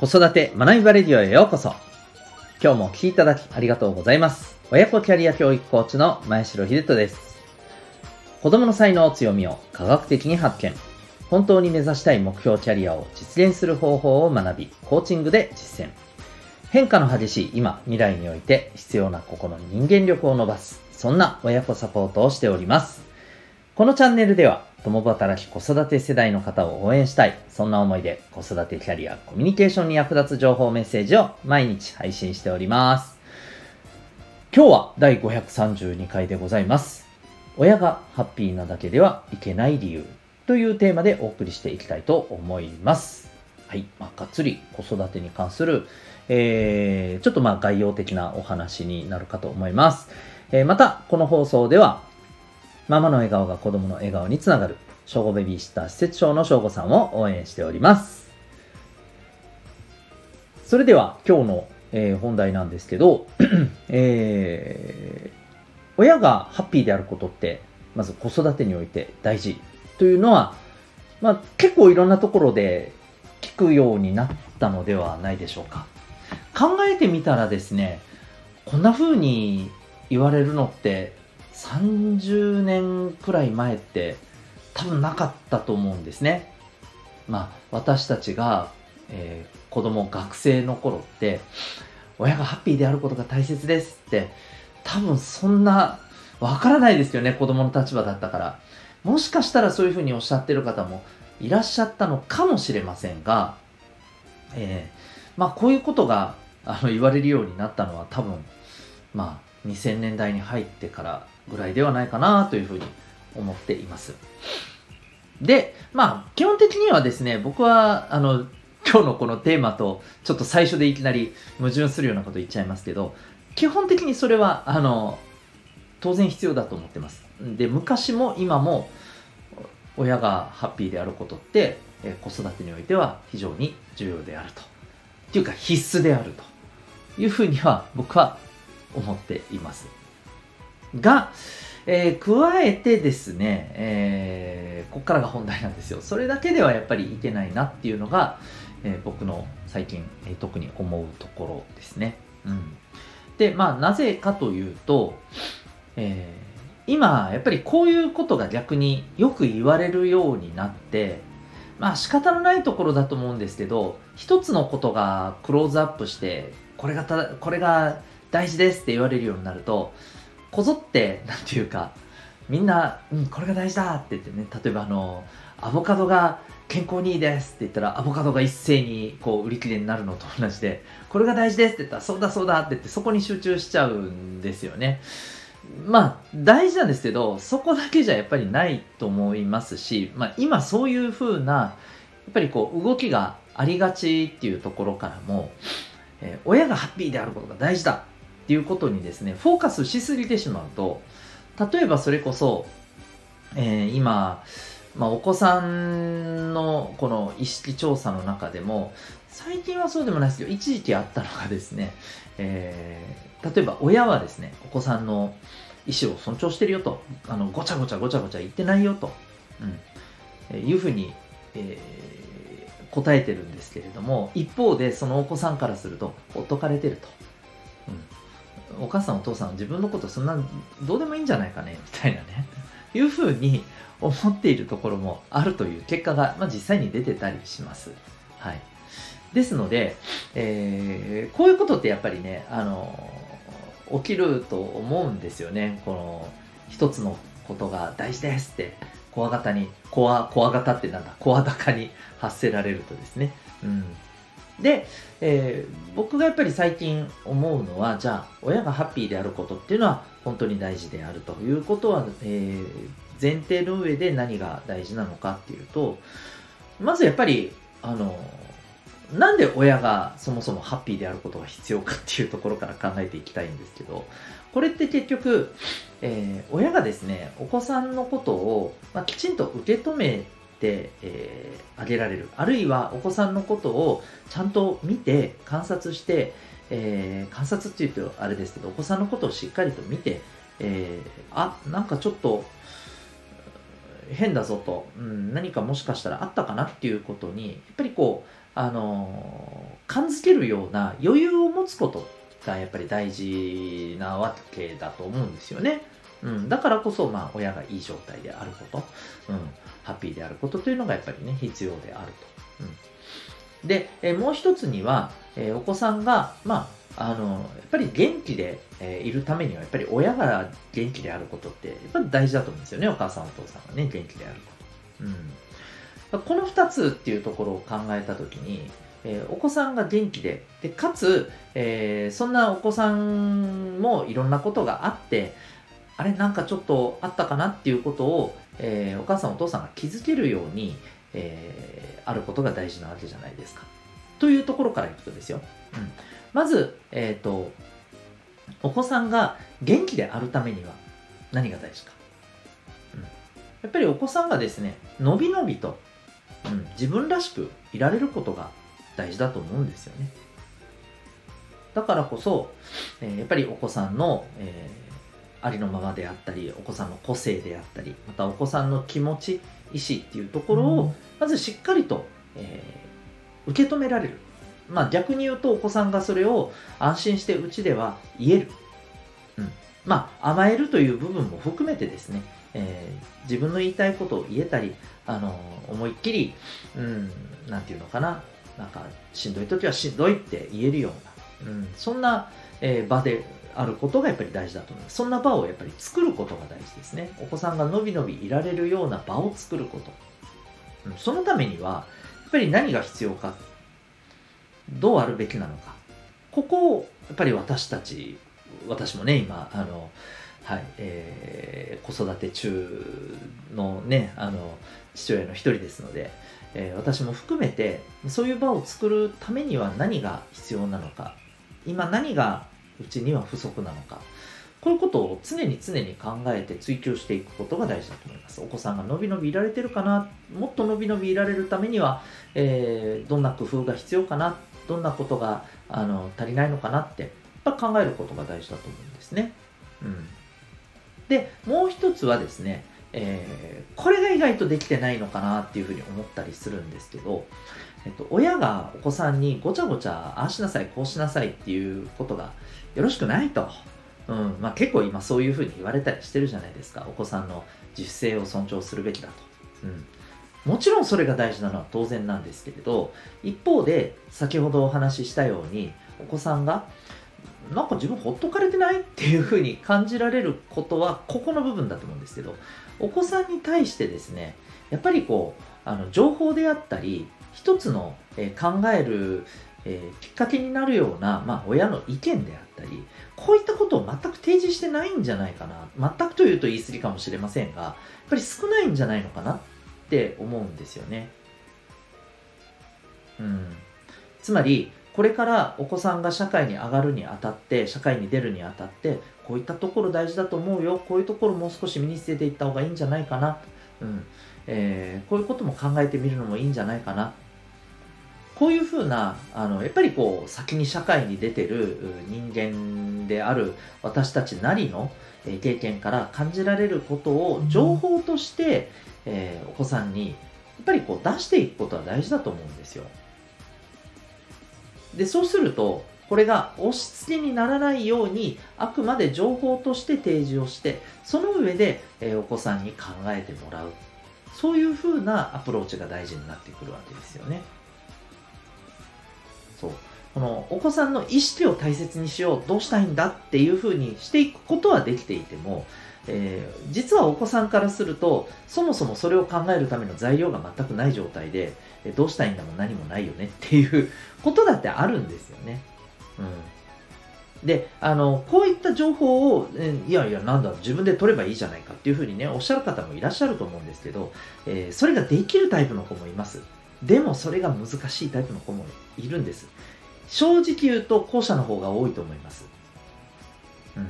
子育て学びバレディオへようこそ。今日もお聴きいただきありがとうございます。親子キャリア教育コーチの前城秀人です。子供の才能強みを科学的に発見。本当に目指したい目標キャリアを実現する方法を学び、コーチングで実践。変化の激しい今、未来において必要な心に人間力を伸ばす。そんな親子サポートをしております。このチャンネルでは共働き子育て世代の方を応援したい。そんな思いで子育てキャリア、コミュニケーションに役立つ情報メッセージを毎日配信しております。今日は第532回でございます。親がハッピーなだけではいけない理由というテーマでお送りしていきたいと思います。はい。まあ、がっつり子育てに関する、えー、ちょっとまあ概要的なお話になるかと思います。えー、また、この放送ではママの笑顔が子供の笑顔につながる、小5ベビーシッター施設長の小5さんを応援しております。それでは今日の、えー、本題なんですけど、えー、親がハッピーであることって、まず子育てにおいて大事というのは、まあ、結構いろんなところで聞くようになったのではないでしょうか。考えてみたらですね、こんな風に言われるのって30年くらい前って多分なかったと思うんですね。まあ私たちが、えー、子供学生の頃って親がハッピーであることが大切ですって多分そんなわからないですよね子供の立場だったから。もしかしたらそういうふうにおっしゃってる方もいらっしゃったのかもしれませんが、えー、まあこういうことがあの言われるようになったのは多分まあ2000年代に入ってからぐらいではないかなというふうに思っています。で、まあ、基本的にはですね、僕は、あの、今日のこのテーマとちょっと最初でいきなり矛盾するようなこと言っちゃいますけど、基本的にそれは、あの、当然必要だと思ってます。で、昔も今も親がハッピーであることって、え子育てにおいては非常に重要であると。っていうか必須であるというふうには僕は思っています。が、えー、加えてですね、えー、ここからが本題なんですよ。それだけではやっぱりいけないなっていうのが、えー、僕の最近、えー、特に思うところですね。うん。で、まあ、なぜかというと、えー、今、やっぱりこういうことが逆によく言われるようになって、まあ仕方のないところだと思うんですけど、一つのことがクローズアップして、これがた、これが大事ですって言われるようになると、こぞって、なんていうか、みんな、うん、これが大事だって言ってね、例えばあの、アボカドが健康にいいですって言ったら、アボカドが一斉にこう売り切れになるのと同じで、これが大事ですって言ったら、そうだそうだって言って、そこに集中しちゃうんですよね。まあ、大事なんですけど、そこだけじゃやっぱりないと思いますし、まあ、今そういう風な、やっぱりこう、動きがありがちっていうところからも、えー、親がハッピーであることが大事だっていうことにですね、フォーカスしすぎてしまうと、例えばそれこそ、えー、今、まあ、お子さんのこの意識調査の中でも、最近はそうでもないですけど、一時期あったのがですね、えー、例えば親はですね、お子さんの意思を尊重してるよと、あのごちゃごちゃごちゃごちゃ言ってないよと、うんえー、いうふうに、えー、答えてるんですけれども、一方でそのお子さんからすると、ほっとかれてると。うんお母さんお父さん自分のことそんなどうでもいいんじゃないかねみたいなね いうふうに思っているところもあるという結果が、まあ、実際に出てたりします。はい。ですので、えー、こういうことってやっぱりね、あの、起きると思うんですよね。この、一つのことが大事ですって、怖がたに、怖、怖がたってなんだ、声高に発せられるとですね。うん。で、えー、僕がやっぱり最近思うのは、じゃあ、親がハッピーであることっていうのは本当に大事であるということは、えー、前提の上で何が大事なのかっていうと、まずやっぱり、あの、なんで親がそもそもハッピーであることが必要かっていうところから考えていきたいんですけど、これって結局、えー、親がですね、お子さんのことを、まあ、きちんと受け止め、えー、あげられる。あるいはお子さんのことをちゃんと見て、観察して、えー、観察っていうとあれですけど、お子さんのことをしっかりと見て、えー、あ、なんかちょっと、変だぞと、うん、何かもしかしたらあったかなっていうことにやっぱりこうあの感づけるような余裕を持つことがやっぱり大事なわけだと思うんですよね。うん、だからこそ、まあ、親がいい状態であること、うん、ハッピーであることというのがやっぱりね、必要であると。うん、で、えもう一つには、えお子さんが、まあ、あの、やっぱり元気で、えいるためには、やっぱり親が元気であることって、やっぱり大事だと思うんですよね、お母さん、お父さんがね、元気であること。うん。この二つっていうところを考えたときに、えー、お子さんが元気で、でかつ、えー、そんなお子さんもいろんなことがあって、あれなんかちょっとあったかなっていうことを、えー、お母さんお父さんが気づけるように、えー、あることが大事なわけじゃないですか。というところからいくとですよ。うん、まず、えっ、ー、と、お子さんが元気であるためには何が大事か。うん、やっぱりお子さんがですね、のびのびと、うん、自分らしくいられることが大事だと思うんですよね。だからこそ、えー、やっぱりお子さんの、えー、ありのままであったり、お子さんの個性であったり、またお子さんの気持ち、意思っていうところを、まずしっかりと、えー、受け止められる。まあ逆に言うとお子さんがそれを安心してうちでは言える。うん。まあ甘えるという部分も含めてですね、えー、自分の言いたいことを言えたり、あの思いっきり、うん、なんていうのかな、なんかしんどい時はしんどいって言えるような、うん、そんな、えー、場であることがやっぱり大事だと思います。そんな場をやっぱり作ることが大事ですね。お子さんがのびのびいられるような場を作ること。うん、そのためには、やっぱり何が必要か、どうあるべきなのか。ここをやっぱり私たち、私もね、今、あの、はい、えー、子育て中のね、あの、父親の一人ですので、えー、私も含めてそういう場を作るためには何が必要なのか今何がうちには不足なのかこういうことを常に常に考えて追求していくことが大事だと思います。お子さんがのびのびいられてるかなもっとのびのびいられるためには、えー、どんな工夫が必要かなどんなことがあの足りないのかなってやっぱ考えることが大事だと思うんですね。うん、で、もう一つはですね、えー、これが意外とできてないのかなっていうふうに思ったりするんですけど、えっと、親がお子さんにごちゃごちゃああしなさいこうしなさいっていうことがよろしくないと、うん。まあ、結構今そういうふうに言われたりしてるじゃないですか。お子さんの自主性を尊重するべきだと、うん、もちろんそれが大事なのは当然なんですけれど一方で先ほどお話ししたようにお子さんがなんか自分ほっとかれてないっていうふうに感じられることはここの部分だと思うんですけどお子さんに対してですねやっぱりこうあの情報であったり一つの、え、考える、えー、きっかけになるような、まあ、親の意見であったりこういったことを全く提示してないんじゃないかな全くというと言い過ぎかもしれませんがやっぱり少ないんじゃないのかなって思うんですよね。うん、つまりこれからお子さんが社会に上がるにあたって社会に出るにあたってこういったところ大事だと思うよこういうところもう少し身につけていった方がいいんじゃないかな、うんえー、こういうことも考えてみるのもいいんじゃないかなこういうふうなあのやっぱりこう先に社会に出てる人間である私たちなりの経験から感じられることを情報として、えー、お子さんにやっぱりこう出していくことは大事だと思うんですよ。で、そうすると、これが押し付けにならないように、あくまで情報として提示をして、その上で、えー、お子さんに考えてもらう。そういうふうなアプローチが大事になってくるわけですよね。そう。このお子さんの意識を大切にしよう、どうしたいんだっていうふうにしていくことはできていても、えー、実はお子さんからすると、そもそもそれを考えるための材料が全くない状態で、えどうしたいんだも何もないよね っていうことだってあるんですよね。うん。で、あの、こういった情報を、えいやいや、なんだ、自分で取ればいいじゃないかっていうふうにね、おっしゃる方もいらっしゃると思うんですけど、えー、それができるタイプの子もいます。でも、それが難しいタイプの子もいるんです。正直言うと、後者の方が多いと思います。うん。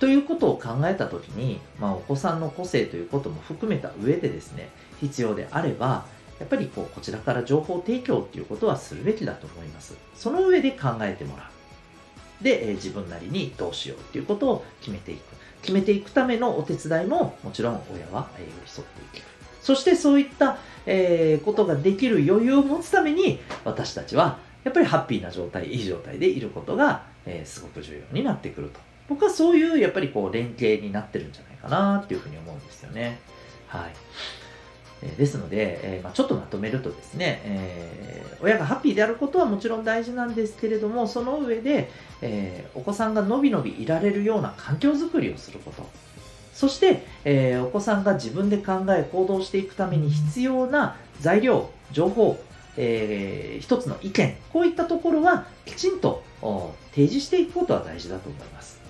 ということを考えたときに、まあ、お子さんの個性ということも含めた上でですね、必要であれば、やっぱりこうこちらから情報提供っていうことはするべきだと思います。その上で考えてもらう。で、え自分なりにどうしようっていうことを決めていく。決めていくためのお手伝いももちろん親は寄り添っていける。そしてそういった、えー、ことができる余裕を持つために私たちはやっぱりハッピーな状態、いい状態でいることが、えー、すごく重要になってくると。僕はそういうやっぱりこう連携になってるんじゃないかなっていうふうに思うんですよね。はい。ですので、えー、まあ、ちょっとまとめるとですね、え親がハッピーであることはもちろん大事なんですけれども、その上で、えお子さんがのびのびいられるような環境づくりをすること。そして、えお子さんが自分で考え行動していくために必要な材料、情報、えー、一つの意見、こういったところはきちんと提示していくことは大事だと思います。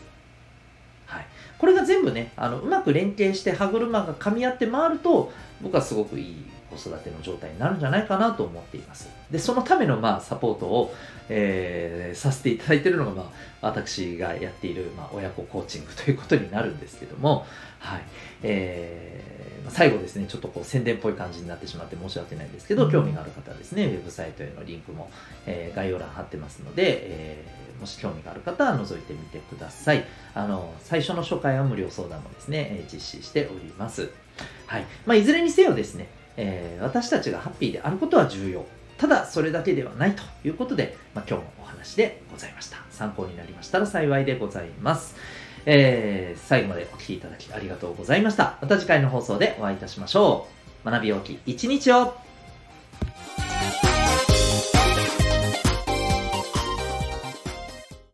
はい。これが全部ね、あのうまく連携して歯車が噛み合って回ると、僕はすごくいい子育ての状態になるんじゃないかなと思っています。で、そのための、まあ、サポートを、えー、させていただいているのが、まあ、私がやっている、まあ、親子コーチングということになるんですけども、はい。えー最後ですね、ちょっとこう宣伝っぽい感じになってしまって申し訳ないんですけど、興味がある方はですね、ウェブサイトへのリンクも、えー、概要欄貼ってますので、えー、もし興味がある方は覗いてみてください。あの、最初の初回は無料相談もですね、え実施しております。はい。まあ、いずれにせよですね、えー、私たちがハッピーであることは重要。ただ、それだけではないということで、まあ、今日のお話でございました。参考になりましたら幸いでございます。えー、最後までお聴きいただきありがとうございました。また次回の放送でお会いいたしましょう。学び大きい一日を